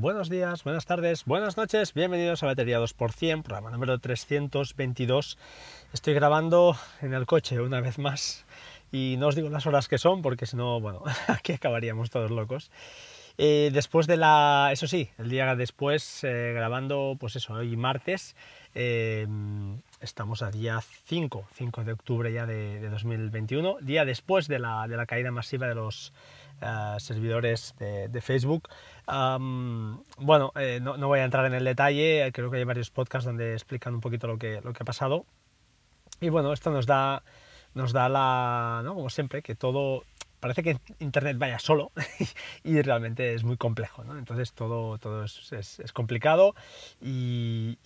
buenos días, buenas tardes, buenas noches, bienvenidos a Batería 2%, programa número 322. Estoy grabando en el coche una vez más y no os digo las horas que son porque si no, bueno, aquí acabaríamos todos locos. Eh, después de la, eso sí, el día después eh, grabando, pues eso, hoy martes, eh, estamos a día 5, 5 de octubre ya de, 2021, día después de la, de la caída masiva de los servidores de, Facebook. bueno, no, no, voy a entrar en el detalle, creo que hay varios podcasts donde explican un poquito lo que, lo que ha pasado. Y bueno, esto nos da, nos da la, como siempre, que todo parece que Internet vaya solo y realmente es muy complejo. Entonces todo, todo es, es, complicado y,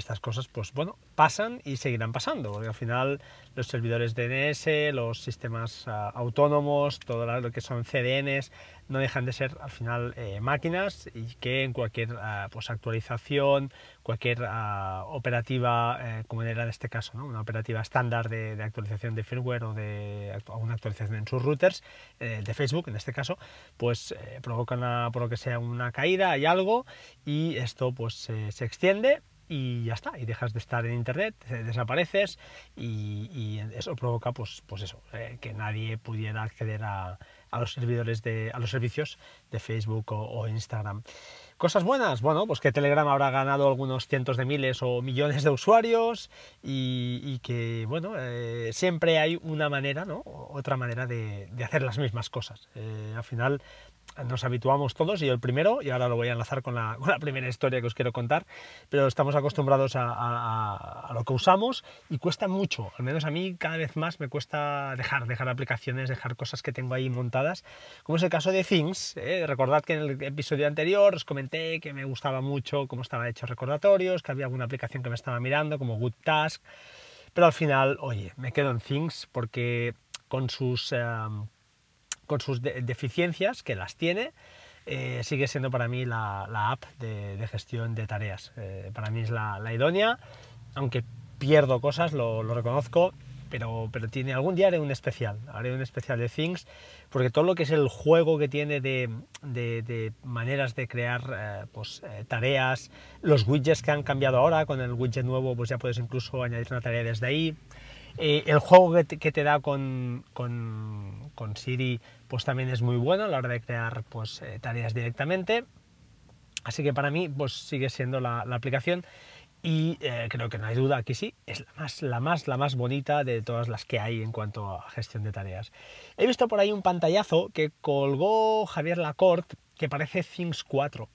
estas cosas, pues bueno, pasan y seguirán pasando, porque al final los servidores DNS, los sistemas uh, autónomos, todo lo que son CDNs, no dejan de ser al final eh, máquinas y que en cualquier uh, pues, actualización, cualquier uh, operativa, eh, como era en este caso, ¿no? una operativa estándar de, de, actualización de firmware o de una actualización en sus routers, eh, de Facebook en este caso, pues provocan por lo que sea una caída, hay algo y esto pues se extiende y ya está, y dejas de estar en internet, desapareces y, eso provoca pues, pues eso, eh, que nadie pudiera acceder a, a, los servidores de, a los servicios de Facebook o, Instagram. Cosas buenas, bueno, pues que Telegram habrá ganado algunos cientos de miles o millones de usuarios y, que, bueno, eh, siempre hay una manera, ¿no? Otra manera de, de hacer las mismas cosas. Eh, al final nos habituamos todos, y yo el primero, y ahora lo voy a enlazar con la, primera historia que os quiero contar, pero estamos acostumbrados a, lo que usamos y cuesta mucho, al menos a mí cada vez más me cuesta dejar, dejar aplicaciones, dejar cosas que tengo ahí montadas, como es el caso de Things, ¿eh? recordad que en el episodio anterior os comenté que me gustaba mucho cómo estaba hecho recordatorios, que había alguna aplicación que me estaba mirando, como Good Task, pero al final, oye, me quedo en Things porque con sus... Em, con sus deficiencias, que las tiene, eh, sigue siendo para mí la, app de, gestión de tareas. Eh, para mí es la, idónea, aunque pierdo cosas, lo, reconozco, pero, pero, tiene algún día haré un especial, haré un especial de Things, porque todo lo que es el juego que tiene de, de, maneras de crear eh, pues, tareas, los widgets que han cambiado ahora, con el widget nuevo pues ya puedes incluso añadir una tarea desde ahí, el juego que te, da con, con, con Siri pues también es muy bueno a la hora de crear pues, eh, tareas directamente. Así que para mí pues, sigue siendo la, aplicación y eh, creo que no hay duda que sí, es la más, la, más, la más bonita de todas las que hay en cuanto a gestión de tareas. He visto por ahí un pantallazo que colgó Javier Lacorte que parece Things 4.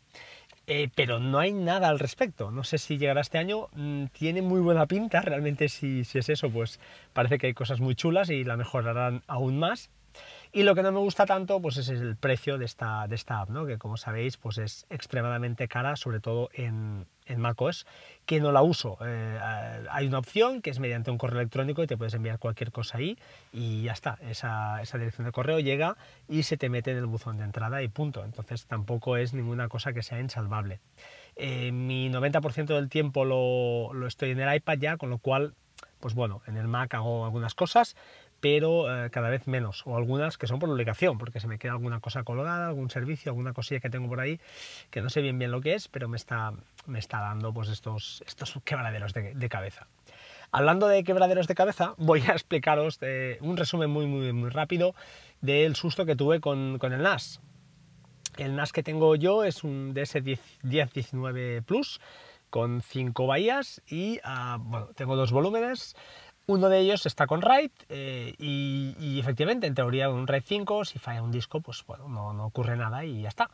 Eh, pero no hay nada al respecto. No sé si llegará este año. Mm, tiene muy buena pinta. Realmente, si, si, es eso, pues parece que hay cosas muy chulas y la mejorarán aún más. Y lo que no me gusta tanto pues es el precio de esta, de esta app, ¿no? que como sabéis pues es extremadamente cara, sobre todo en, en macOS, que no la uso. Eh, hay una opción que es mediante un correo electrónico y te puedes enviar cualquier cosa ahí y ya está. Esa, esa dirección de correo llega y se te mete en el buzón de entrada y punto. Entonces tampoco es ninguna cosa que sea insalvable. Eh, mi 90% del tiempo lo, lo estoy en el iPad ya, con lo cual pues bueno, en el Mac hago algunas cosas, pero eh, cada vez menos, o algunas que son por obligación, porque se me queda alguna cosa colgada, algún servicio, alguna cosilla que tengo por ahí, que no sé bien bien lo que es, pero me está, me está dando pues estos, estos quebraderos de, cabeza. Hablando de quebraderos de cabeza, voy a explicaros de, un resumen muy, muy, muy rápido del susto que tuve con, con el NAS. El NAS que tengo yo es un DS1019 Plus con 5 bahías y ah, bueno, tengo dos volúmenes, uno de ellos está con RAID eh, y, efectivamente, en teoría, un RAID 5, si falla un disco, pues no, ocurre nada y ya está.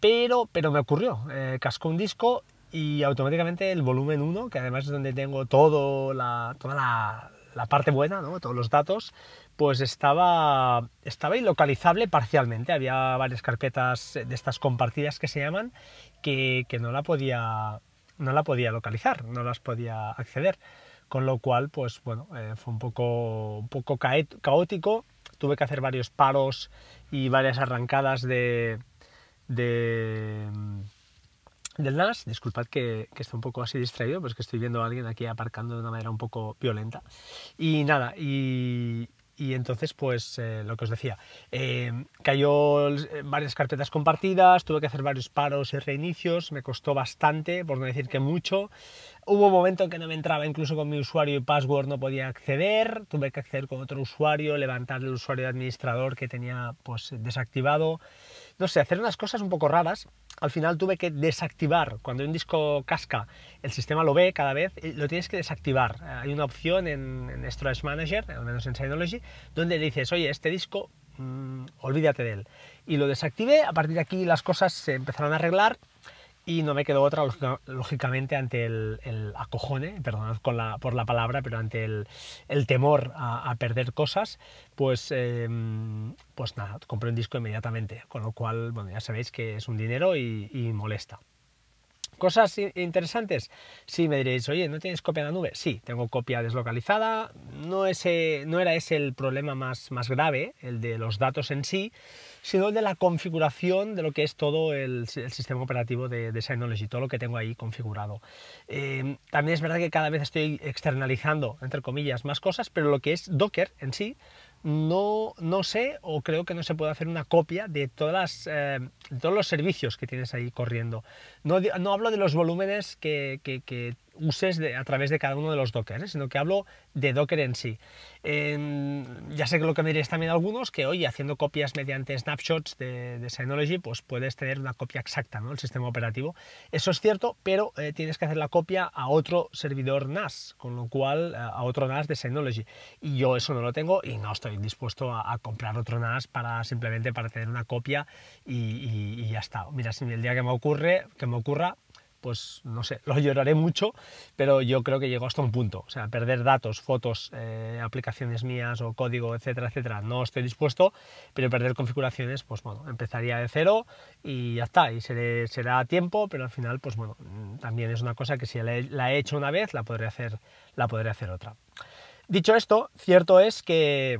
Pero, pero me ocurrió, eh, un disco y automáticamente el volumen 1, que además es donde tengo todo la, toda la, la parte buena, ¿no? todos los datos, pues estaba, estaba ilocalizable parcialmente. Había varias carpetas de estas compartidas que se llaman que, que no, la podía, no la podía localizar, no las podía acceder con lo cual, pues bueno, eh, fue un poco, un poco caótico, tuve que hacer varios paros y varias arrancadas de, de del NAS, disculpad que, que esté un poco así distraído, pues que estoy viendo a alguien aquí aparcando de una manera un poco violenta. Y nada, y, y entonces, pues eh, lo que os decía, eh, cayó varias carpetas compartidas, tuve que hacer varios paros y reinicios, me costó bastante, por no decir que mucho. Hubo un momento en que no me entraba incluso con mi usuario y password, no podía acceder, tuve que acceder con otro usuario, levantar el usuario de administrador que tenía pues desactivado. No sé, hacer unas cosas un poco raras. Al final tuve que desactivar, cuando un disco casca, el sistema lo ve cada vez, lo tienes que desactivar. Hay una opción en, en Storage Manager, al menos en Synology, donde dices, oye, este disco, mm, olvídate de él. Y lo desactivé, a partir de aquí las cosas se empezaron a arreglar y no me quedó otra, lógicamente, ante el, acojone, perdonad por la palabra, pero ante el, temor a, perder cosas, pues, em, pues nada, compré un disco inmediatamente, con lo cual, bueno, ya sabéis que es un dinero y, molesta. ¿Cosas interesantes? Sí, me diréis, oye, ¿no tienes copia de la nube? Sí, tengo copia deslocalizada. No, ese, no era ese el problema más, más grave, el de los datos en sí, sino de la configuración de lo que es todo el, sistema operativo de, de, Synology, todo lo que tengo ahí configurado. Eh, también es verdad que cada vez estoy externalizando, entre comillas, más cosas, pero lo que es Docker en sí, no, no sé o creo que no se puede hacer una copia de, todas eh, todos los servicios que tienes ahí corriendo. No, no hablo de los volúmenes que, que uses a través de cada uno de los Docker, ¿eh? sino que hablo de Docker en sí. ya sé que lo que me diréis también algunos, que hoy haciendo copias mediante snapshots de, Synology, pues puedes tener una copia exacta, ¿no? El sistema operativo. Eso es cierto, pero eh, tienes que hacer la copia a otro servidor NAS, con lo cual, eh, a otro NAS de Synology. Y yo eso no lo tengo y no estoy dispuesto a, comprar otro NAS para simplemente para tener una copia y, y ya está. Mira, si el día que me ocurre, que me ocurra, pues no sé, lo lloraré mucho, pero yo creo que llegó hasta un punto. O sea, perder datos, fotos, eh, aplicaciones mías o código, etcétera, etcétera, no estoy dispuesto, pero perder configuraciones, pues bueno, empezaría de cero y ya está, y será a tiempo, pero al final, pues bueno, también es una cosa que si la he hecho una vez, la podré hacer, la hacer otra. Dicho esto, cierto es que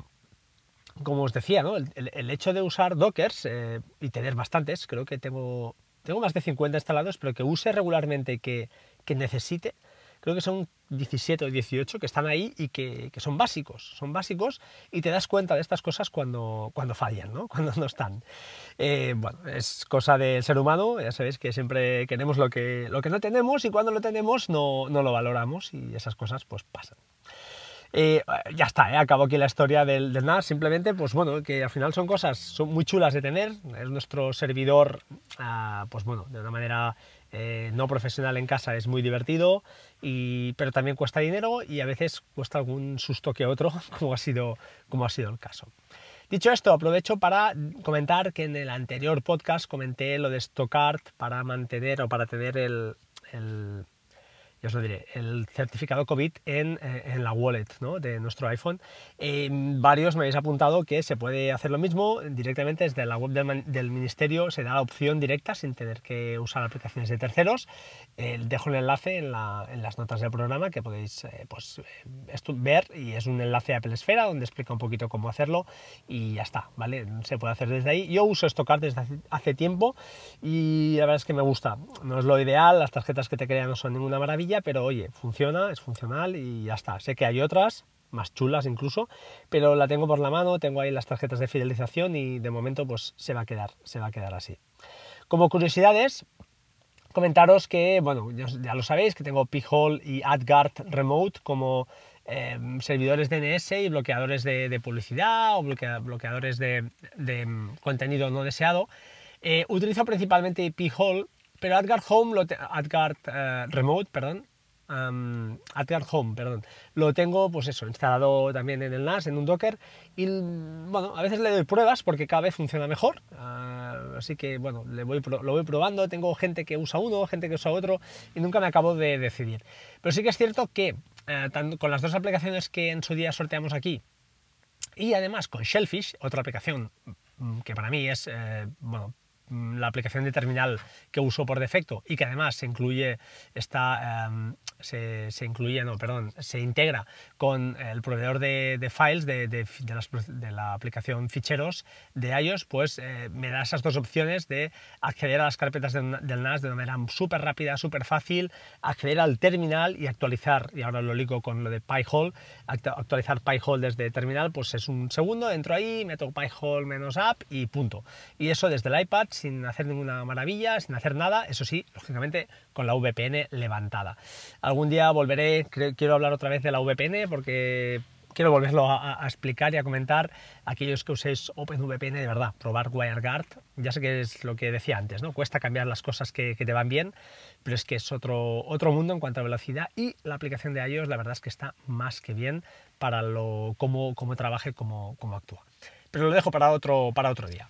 como os decía, ¿no? el, hecho de usar dockers eh, y tener bastantes, creo que tengo tengo más de 50 instalados, pero que use regularmente, que, que necesite, creo que son 17 o 18 que están ahí y que, que, son básicos, son básicos y te das cuenta de estas cosas cuando, cuando fallan, ¿no? cuando no están. Eh, bueno, es cosa del ser humano, ya sabéis que siempre queremos lo que, lo que no tenemos y cuando lo tenemos no, no lo valoramos y esas cosas pues pasan. Eh, ya está, eh, acabo aquí la historia del, NAS, simplemente, pues bueno, que al final son cosas son muy chulas de tener, es nuestro servidor, ah, pues bueno, de una manera eh, no profesional en casa es muy divertido, y, pero también cuesta dinero y a veces cuesta algún susto que otro, como ha sido, como ha sido el caso. Dicho esto, aprovecho para comentar que en el anterior podcast comenté lo de Stockart para mantener o para tener el os lo diré, el certificado COVID en, eh, en la wallet ¿no? de nuestro iPhone. Eh, varios me habéis apuntado que se puede hacer lo mismo directamente desde la web del, ministerio, se da la opción directa sin tener que usar aplicaciones de terceros. Eh, dejo el enlace en, la, en, las notas del programa que podéis pues, ver y es un enlace a Apple Esfera donde explica un poquito cómo hacerlo y ya está, ¿vale? Se puede hacer desde ahí. Yo uso Stockard desde hace, hace tiempo y la verdad es que me gusta. No es lo ideal, las tarjetas que te crean no son ninguna maravilla pero oye, funciona, es funcional y ya está. Sé que hay otras, más chulas incluso, pero la tengo por la mano, tengo ahí las tarjetas de fidelización y de momento pues se va a quedar, se va a quedar así. Como curiosidades, comentaros que, bueno, ya lo sabéis, que tengo P-Hole y AdGuard Remote como eh, servidores DNS y bloqueadores de, publicidad o bloqueadores de, mm, contenido no deseado. Eh, utilizo principalmente P-Hole pero AdGuard Home, lo eh, Remote, perdón, AdGuard Home, perdón, lo tengo pues eso, instalado también en el NAS, en un Docker, y bueno, a veces le doy pruebas porque cada vez funciona mejor, ah, así que bueno, lo voy probando, tengo gente que usa uno, gente que usa otro, y nunca me acabo de decidir. Pero sí que es cierto que eh, con las dos aplicaciones que en su día sorteamos aquí, y además con Shellfish, otra aplicación mm, que para mí es, eh, bueno, la aplicación de terminal que uso por defecto y que además se incluye esta em, se, se, incluye no perdón se integra con el proveedor de, de files de, de, de, la aplicación ficheros de iOS pues eh, me da esas dos opciones de acceder a las carpetas del NAS de una manera súper rápida súper fácil acceder al terminal y actualizar y ahora lo ligo con lo de PyHole actualizar PyHole desde terminal pues es un segundo entro ahí meto PyHole menos app y punto. Y eso desde el iPad sin hacer ninguna maravilla, sin hacer nada, eso sí, lógicamente con la VPN levantada. Algún día volveré, quiero hablar otra vez de la VPN porque quiero volverlo a, explicar y a comentar aquellos que uséis OpenVPN de verdad, probar WireGuard. Ya sé que es lo que decía antes, ¿no? Cuesta cambiar las cosas que, te van bien, pero es que es otro, otro mundo en cuanto a velocidad y la aplicación de iOS la verdad es que está más que bien para lo, cómo, cómo trabaja y cómo, cómo actúa. Pero lo dejo para otro, para otro día.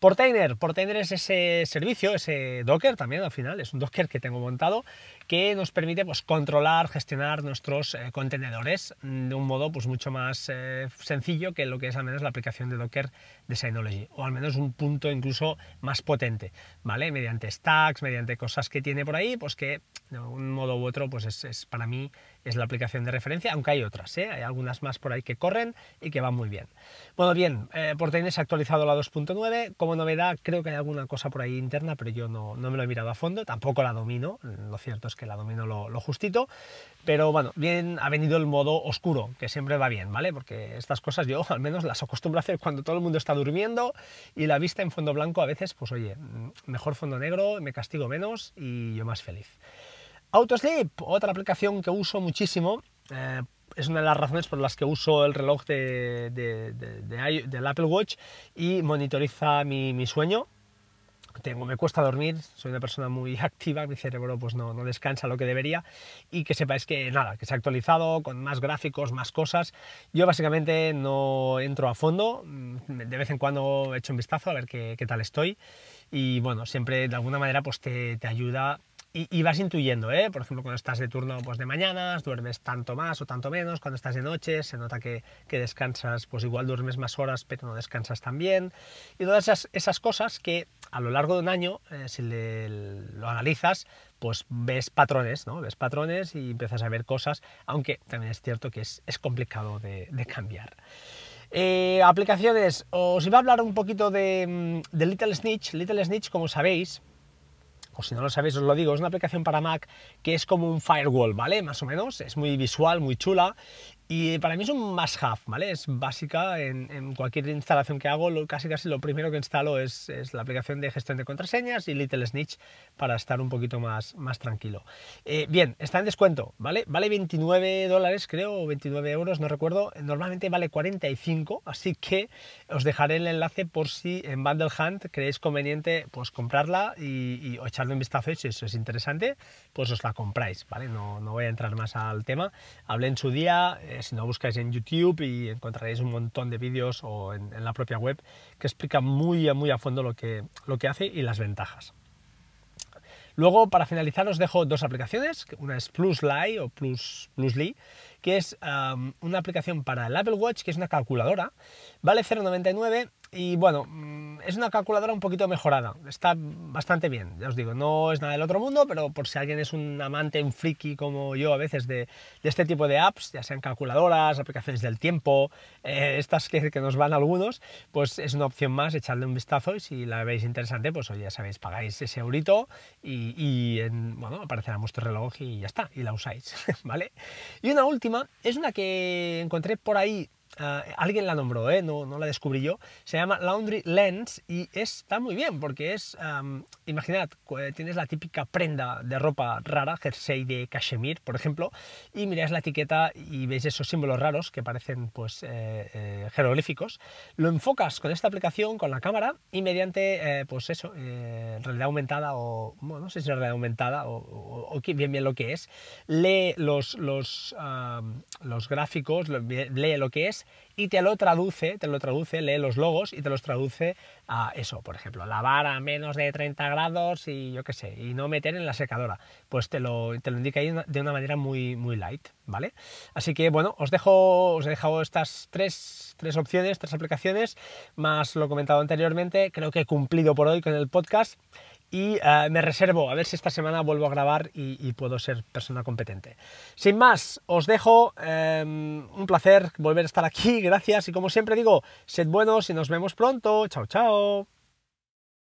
Portainer, Portainer es ese servicio, ese Docker también al final, es un Docker que tengo montado que nos permite pues, controlar, gestionar nuestros eh, contenedores de un modo pues, mucho más eh, sencillo que lo que es al menos la aplicación de Docker de Synology, o al menos un punto incluso más potente, ¿vale? Mediante stacks, mediante cosas que tiene por ahí, pues que de un modo u otro pues es, es para mí es la aplicación de referencia, aunque hay otras, ¿eh? hay algunas más por ahí que corren y que van muy bien. Bueno, bien, eh, Portainer se ha actualizado la 2.9, como novedad creo que hay alguna cosa por ahí interna, pero yo no, no, me lo he mirado a fondo, tampoco la domino, lo cierto es que la domino lo, justito, pero bueno, bien ha venido el modo oscuro, que siempre va bien, ¿vale? Porque estas cosas yo al menos las acostumbro a hacer cuando todo el mundo está durmiendo y la vista en fondo blanco a veces, pues oye, mejor fondo negro, me castigo menos y yo más feliz. Autosleep, otra aplicación que uso muchísimo. Eh, es una de las razones por las que uso el reloj de, del Apple Watch y monitoriza mi, sueño. Tengo, me cuesta dormir, soy una persona muy activa, mi cerebro pues no, no, descansa lo que debería y que sepáis que nada, que se ha actualizado con más gráficos, más cosas. Yo básicamente no entro a fondo, de vez en cuando echo un vistazo a ver qué, qué tal estoy y bueno, siempre de alguna manera pues te, te ayuda y, vas intuyendo, ¿eh? Por ejemplo, cuando estás de turno pues, de mañanas, duermes tanto más o tanto menos. Cuando estás de noche, se nota que, que descansas, pues igual duermes más horas, pero no descansas tan bien. Y todas esas, esas cosas que a lo largo de un año, eh, si lo analizas, pues ves patrones, ¿no? Ves patrones y empiezas a ver cosas, aunque también es cierto que es, es complicado de, de cambiar. Eh, aplicaciones, os iba a hablar un poquito de, mm, de Little Snitch. Little Snitch, como sabéis, o si no lo sabéis os lo digo, es una aplicación para Mac que es como un firewall, ¿vale? Más o menos, es muy visual, muy chula y para mí es un must-have, ¿vale? Es básica en, cualquier instalación que hago, casi casi lo primero que instalo es, la aplicación de gestión de contraseñas y Little Snitch para estar un poquito más, más tranquilo. Eh, bien, está en descuento, ¿vale? Vale 29 dólares, creo, o 29 euros, no recuerdo. Normalmente vale 45, así que os dejaré el enlace por si en Bundle Hunt creéis conveniente pues comprarla y, o echarle un vistazo y si eso es interesante, pues os la compráis, ¿vale? No, no voy a entrar más al tema. Hablé en su día si no buscáis en YouTube y encontraréis un montón de vídeos o en, la propia web que explica muy, muy a fondo lo que, lo que hace y las ventajas. Luego, para finalizar, os dejo dos aplicaciones. Una es Plusly o Plus, Plusly, que es una aplicación para el Apple Watch, que es una calculadora. Vale 0,99 y bueno, mm, es una calculadora un poquito mejorada, está bastante bien, ya os digo, no es nada del otro mundo, pero por si alguien es un amante, un friki como yo a veces de, este tipo de apps, ya sean calculadoras, aplicaciones del tiempo, eh, estas que, que, nos van algunos, pues es una opción más, echarle un vistazo y si la veis interesante, pues ya sabéis, pagáis ese eurito y, y bueno, aparecerá vuestro reloj y ya está, y la usáis, ¿vale? Y una última, es una que encontré por ahí Ah, alguien la nombró, ¿eh? no, la descubrí yo, se llama Laundry Lens y está muy bien porque es, imaginad, tienes la típica prenda de ropa rara, jersey de cachemir, por ejemplo, y miráis la etiqueta y veis esos símbolos raros que parecen pues eh, eh, jeroglíficos, lo enfocas con esta aplicación, con la cámara y mediante, pues eso, realidad aumentada o, no sé si es realidad aumentada o, bien bien lo que es, lee los, los, los gráficos, lee lo que es y te lo traduce, te lo traduce, lee los logos y te los traduce a eso, por ejemplo, lavar a menos de 30 grados y yo qué sé, y no meter en la secadora, pues te lo, te lo indica ahí de una manera muy, muy light, ¿vale? Así que bueno, os dejo, os he dejado estas tres, tres opciones, tres aplicaciones, más lo comentado anteriormente, creo que he cumplido por hoy con el podcast y eh, me reservo a ver si esta semana vuelvo a grabar y, puedo ser persona competente. Sin más, os dejo, em, un placer volver a estar aquí, gracias y como siempre digo, sed buenos y nos vemos pronto, chao chao.